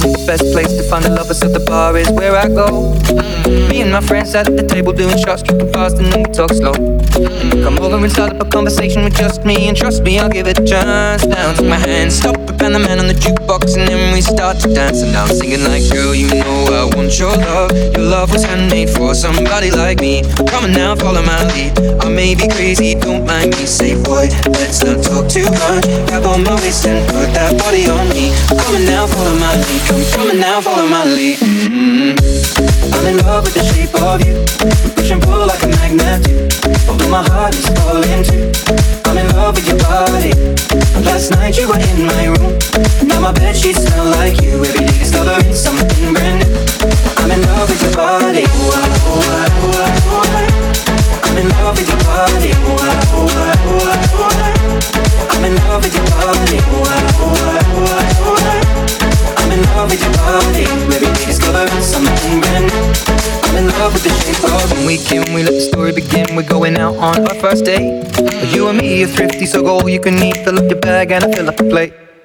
Peace of the lovers at the bar is where I go. Me and my friends sat at the table doing shots, tripping fast, and then we talk slow. You come over and start up a conversation with just me, and trust me, I'll give it a chance. Now take my hand, stop it, and the man on the jukebox, and then we start to dance. And I'm singing like, girl, you know I want your love. Your love was handmade for somebody like me. Come on now, follow my lead. I may be crazy, don't mind me. Say, boy, let's not talk too much. Grab on my waist and put that body on me. Come on now, follow my lead. Come, come on now, follow my lead. Mm-hmm. I'm in love with the shape of you. We push and pull like a magnet do. Although my heart is falling too. I'm in love with your body. Last night you were in my room. Now my bed sheets smell like you. Every day discovering something brand new. I'm in love with your body. I'm in love with your body. I'm in love with your body. In love with your body. Day discovering something brand new. I'm in love with the shape of when we can. We let the story begin. We're going out on our first date. You and me are thrifty, so go all you can eat. Fill up your bag and I fill up the plate.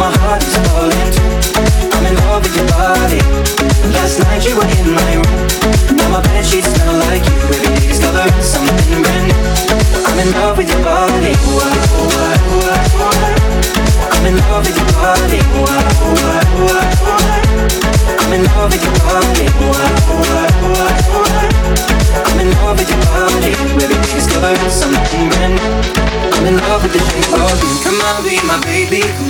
My heart is falling. I'm in love with your body. Last night you were in my room. Now my bed sheets smell like you. Something brand new. I'm in love with your body. I'm in love with your body. I'm in love with your body. I'm in love with your body. Something brand new. I'm in love with. Come on, be my baby.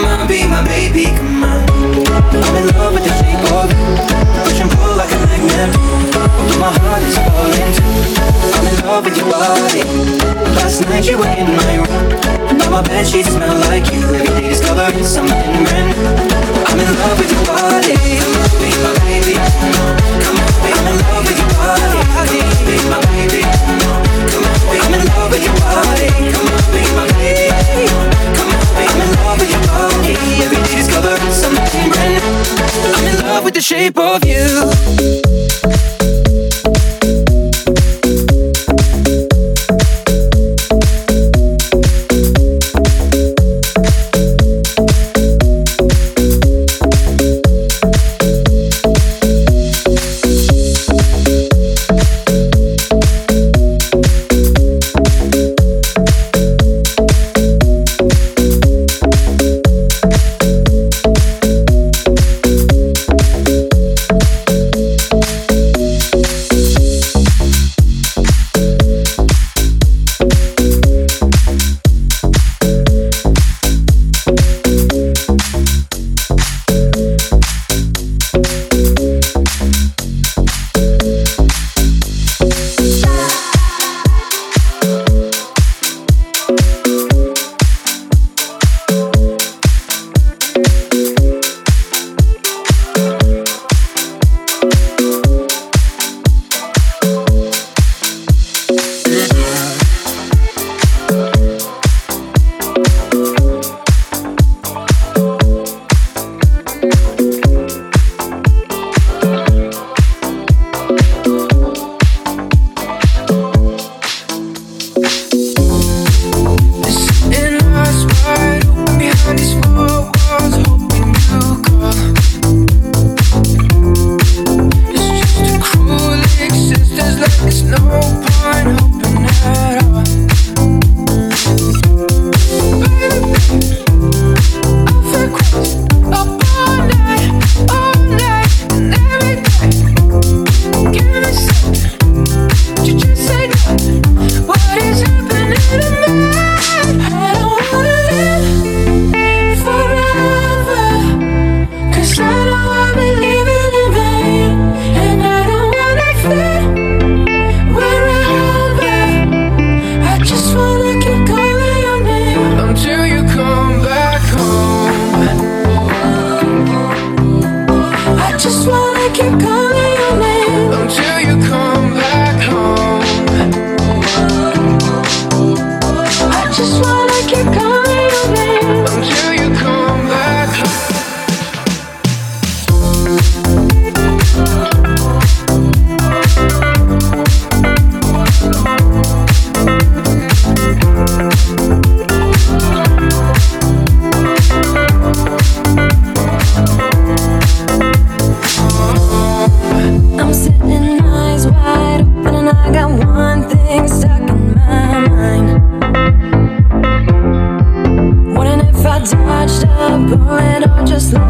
come on, be my baby. Come on. I'm in love with the shape of you. Push and pull like a magnet. Although my heart is falling too. I'm in love with your body. Last night you were in my room. Now my bed sheets smell like you. Every day discovering something brand new. I'm in love with your body. Come on, be my baby. Come on, be I'm in love with your body. Come on, be my baby. Come on, be I'm in love with your body. Come on, be my baby. Come on, with your body. Every day discovering something brand new. I'm in love with the shape of you.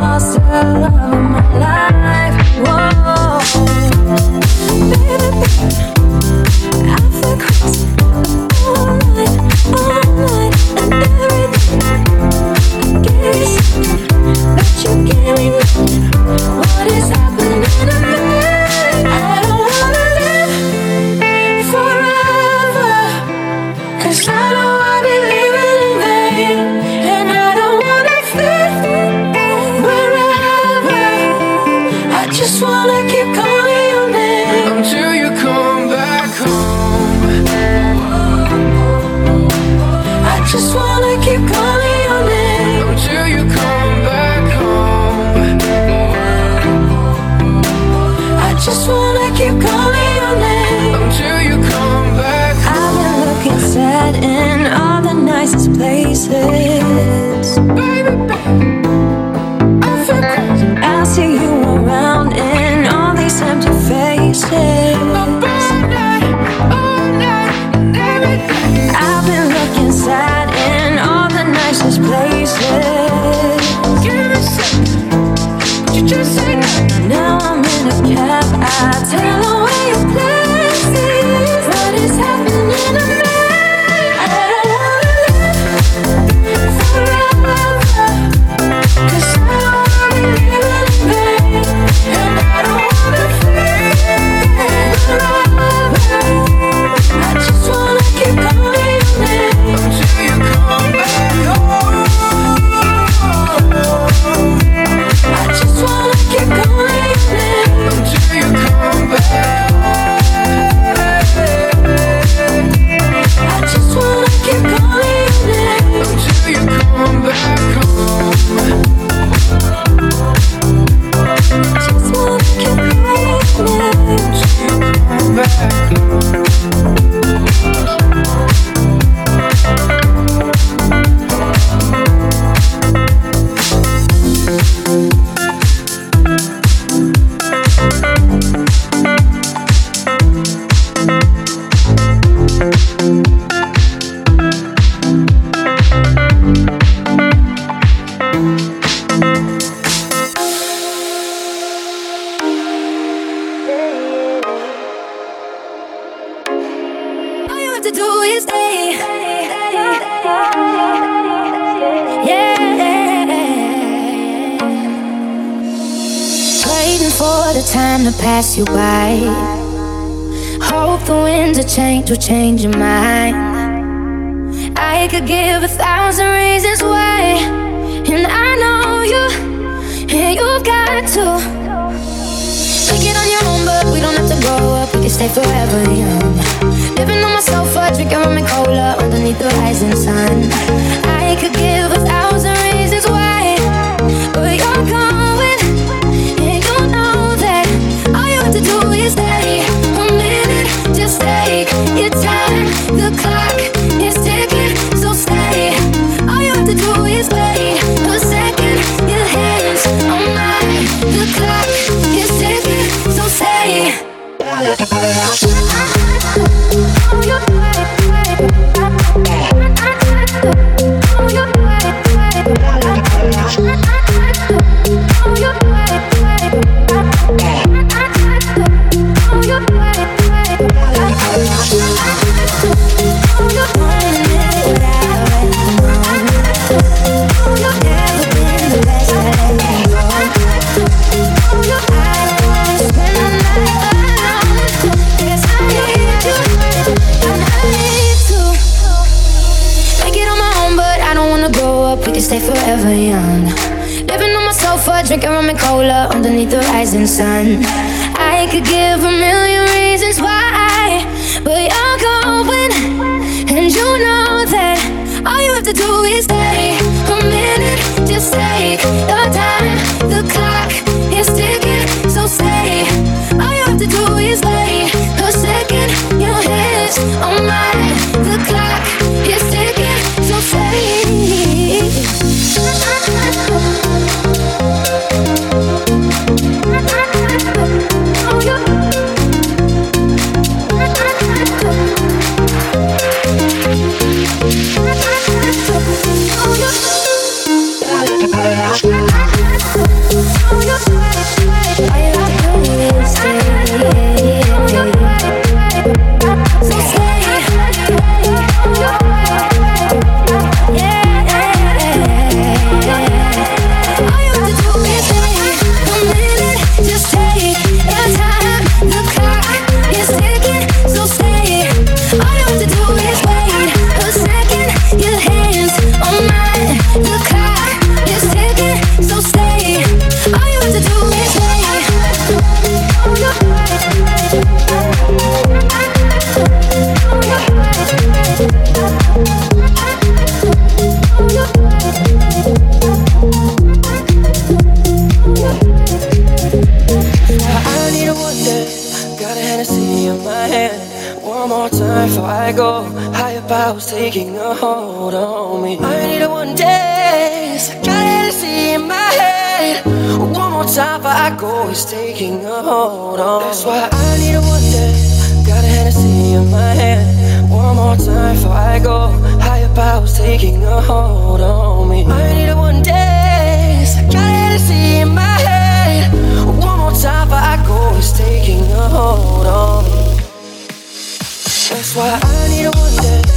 I lost the love of my life. sun. I could give a million reasons why, but you're going, and you know that all you have to do is stay a minute. Just take your time. The clock is ticking, so stay. All you have to do is lay a second. Your hands on mine. The clock is ticking, so stay. taking a hold on me. I need a one dance. Got Hennessy in my head. One more time before I go, it's taking a hold on. me. That's why I need a one dance. Got a Hennessy in my hand. One more time before I go. Higher powers taking a hold on me. I need a one day. Got a Hennessy in my head. One more time before I go, it's taking a hold on me. That's why I need a one day.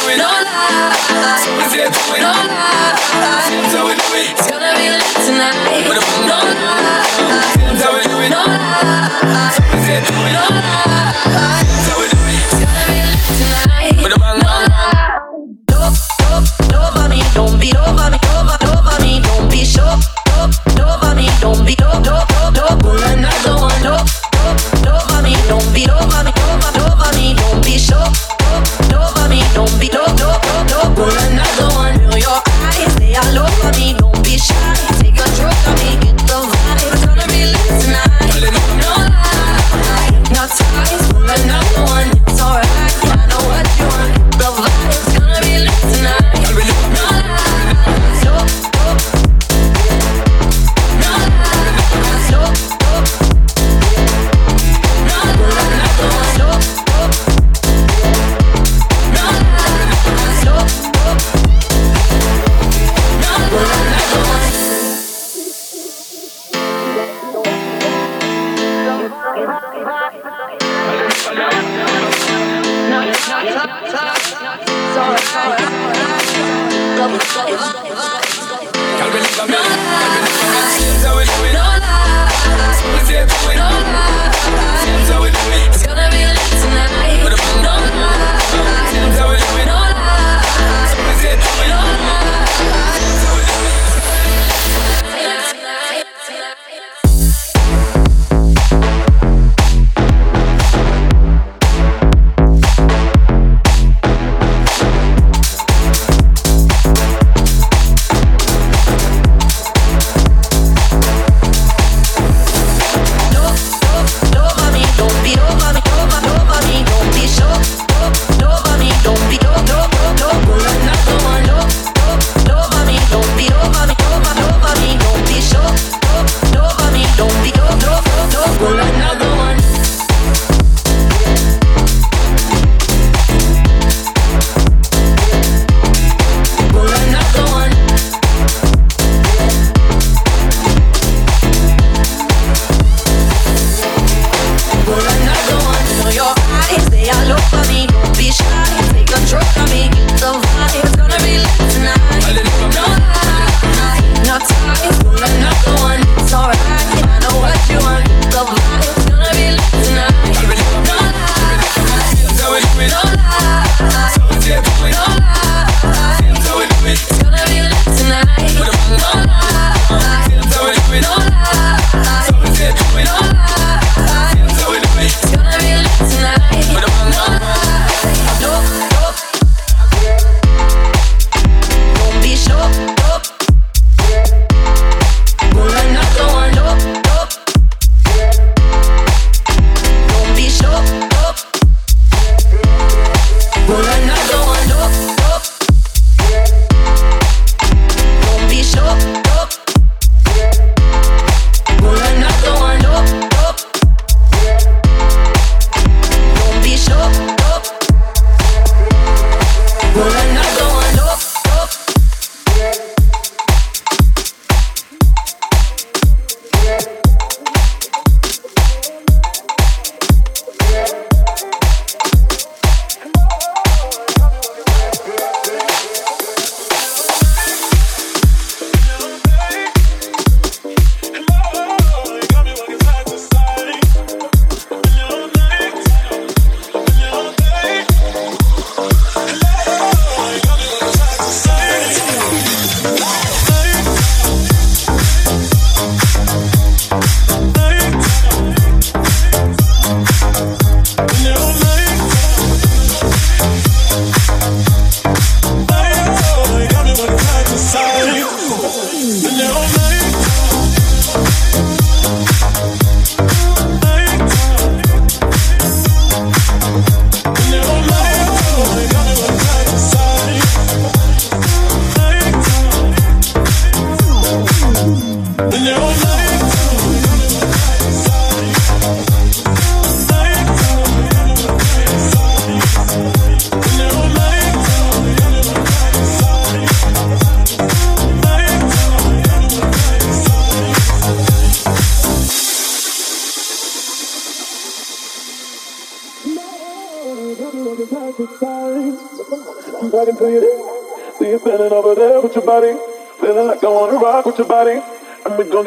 doing all lies, if we're doing all lies, that's how we do it. It's gonna be lit tonight. No lies, that's how we do it. No lies, if you're doing all.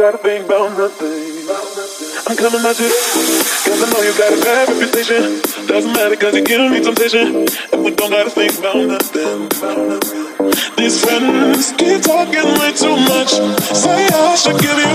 Gotta think about nothing. I'm coming at you. Cause I know you got a bad reputation. Doesn't matter cause you give me temptation. And we don't gotta think about nothing. These friends keep talking way too much. Say I should give you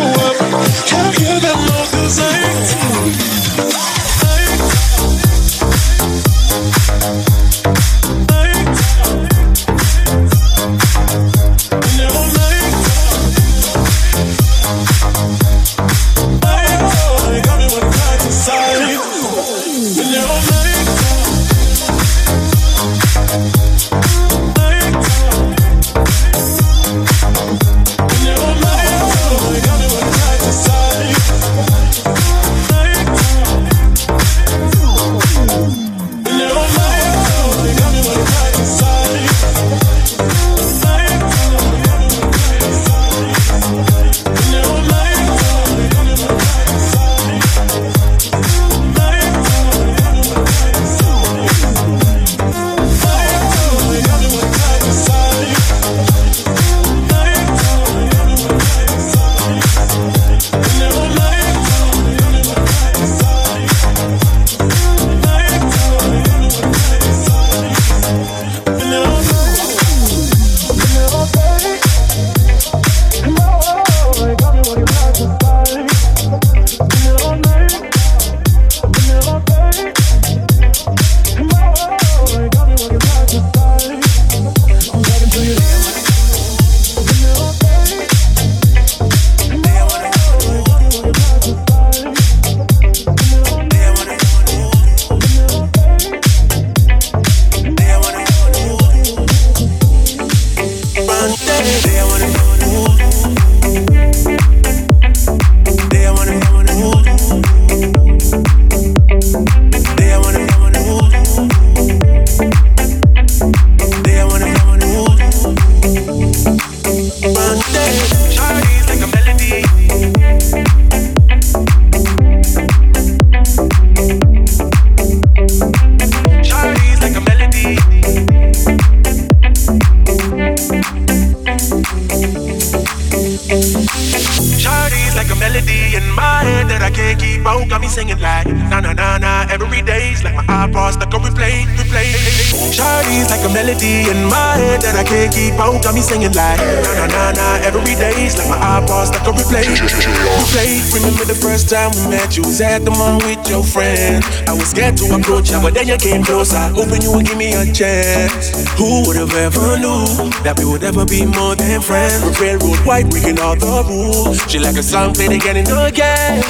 but then you came closer, hoping you would give me a chance. Who would have ever knew that we would ever be more than friends? Railroad white, breaking all the rules. She like a song played again and again.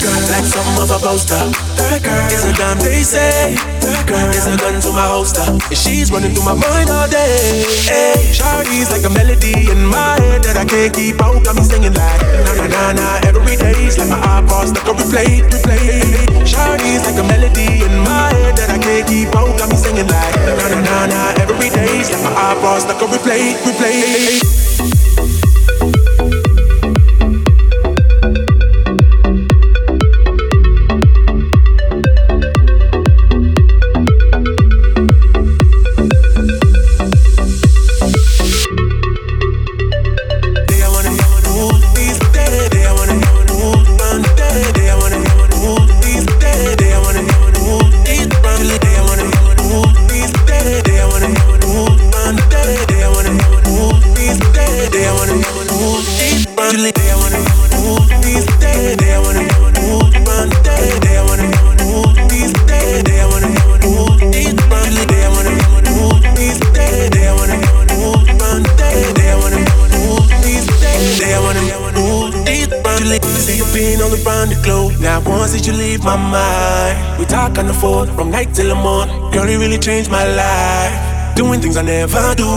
Girl, like something of a poster. That is a damn they say. That is a gun to my holster. She's running through my mind all day. Hey, Shawty's like a melody in my head that I can't keep out. Got me singing like na na na na every day's like my iPod stuck on replay, replay. Shawty's like a melody in my head that I can't keep out. Got me singing like na na na na every day's like my iPod stuck on replay, replay. Changed my life. Doing things I never do.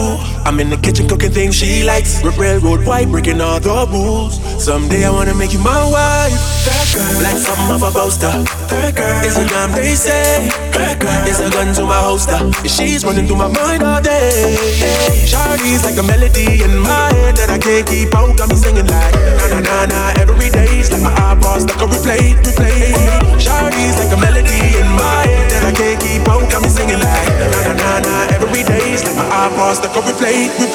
I'm in the kitchen cooking things she likes. Rip railroad white, breaking all the rules. Someday I wanna make you my wife. That girl, like something of a poster. That girl is a gun, they say. That girl is a gun to my holster. She's running through my mind all day. Shawty's like a melody in my head that I can't keep out. Got me singing like na na na na every day's like my iPod stuck on replay, replay. Shawty's like a melody in my I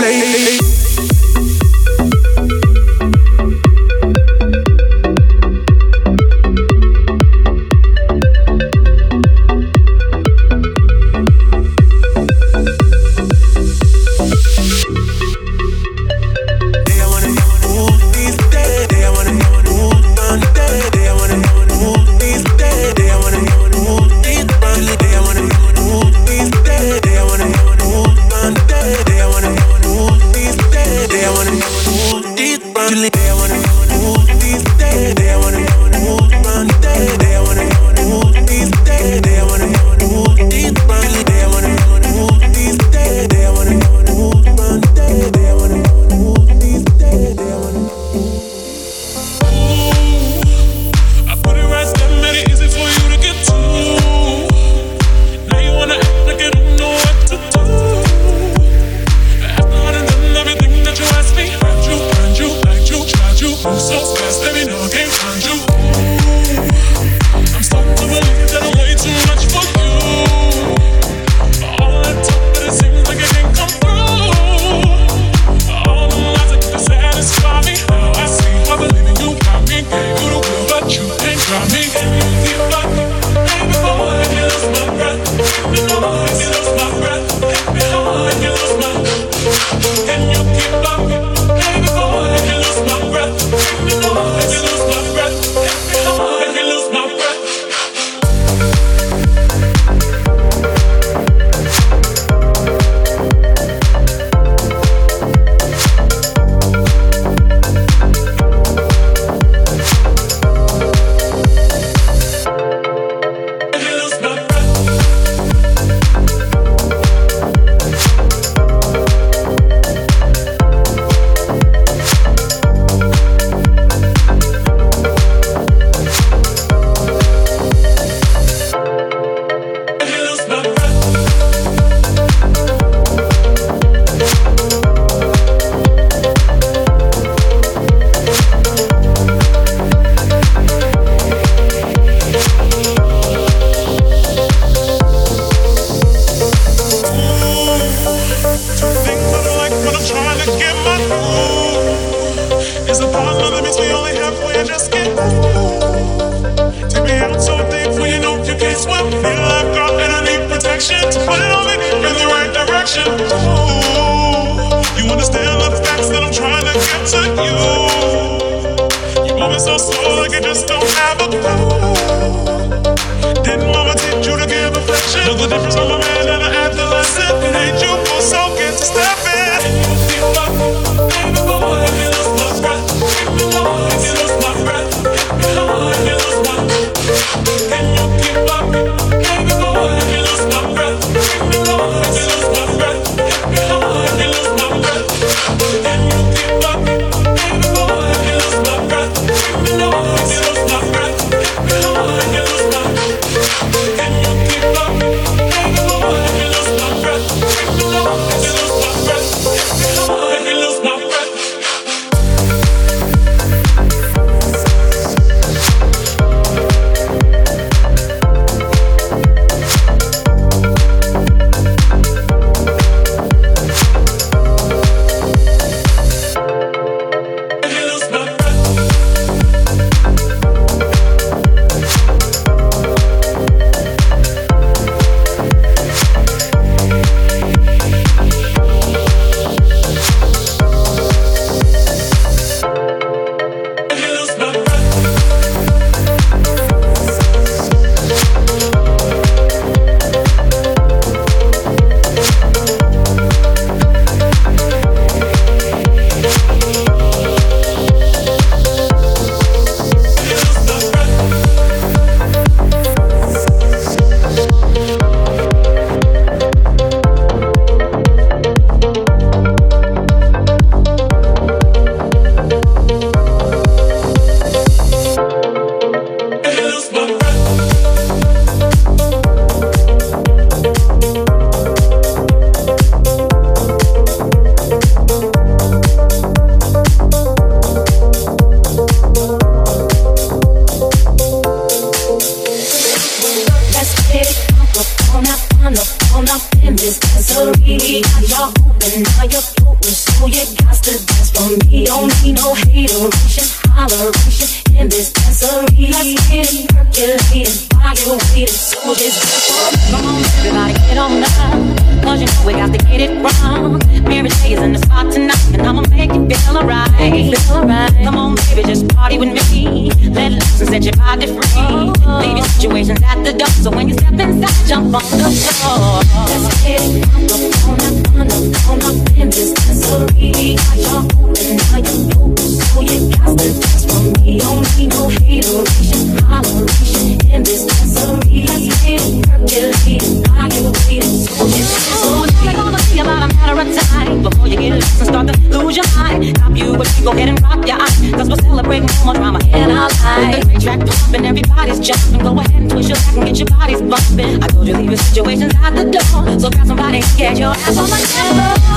pumping, everybody's jumping. Go ahead and twist your back and get your bodies bumping. I told you leave your situations at the door, so grab somebody get your ass on the floor.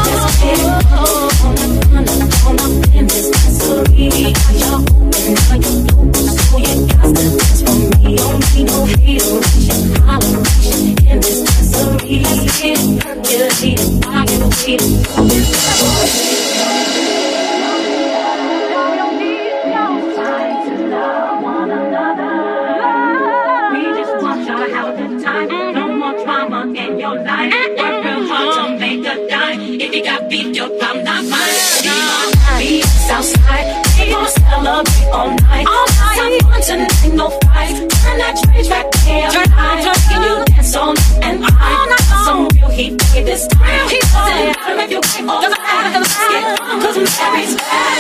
Let's get it on, on, on, on, in this dancery. Got your open, now you open, so you got to dance for me. Don't need no hateration, holleration in this dancery. Let's get it percolating, get waiting for this. All night. All night. Some fun tonight, no fight. Turn that day Turn night. Can you dance all night and all night? Some real heat for this time. Real heat for it. Matter if you came back. Let's get on 'cause Mary's back.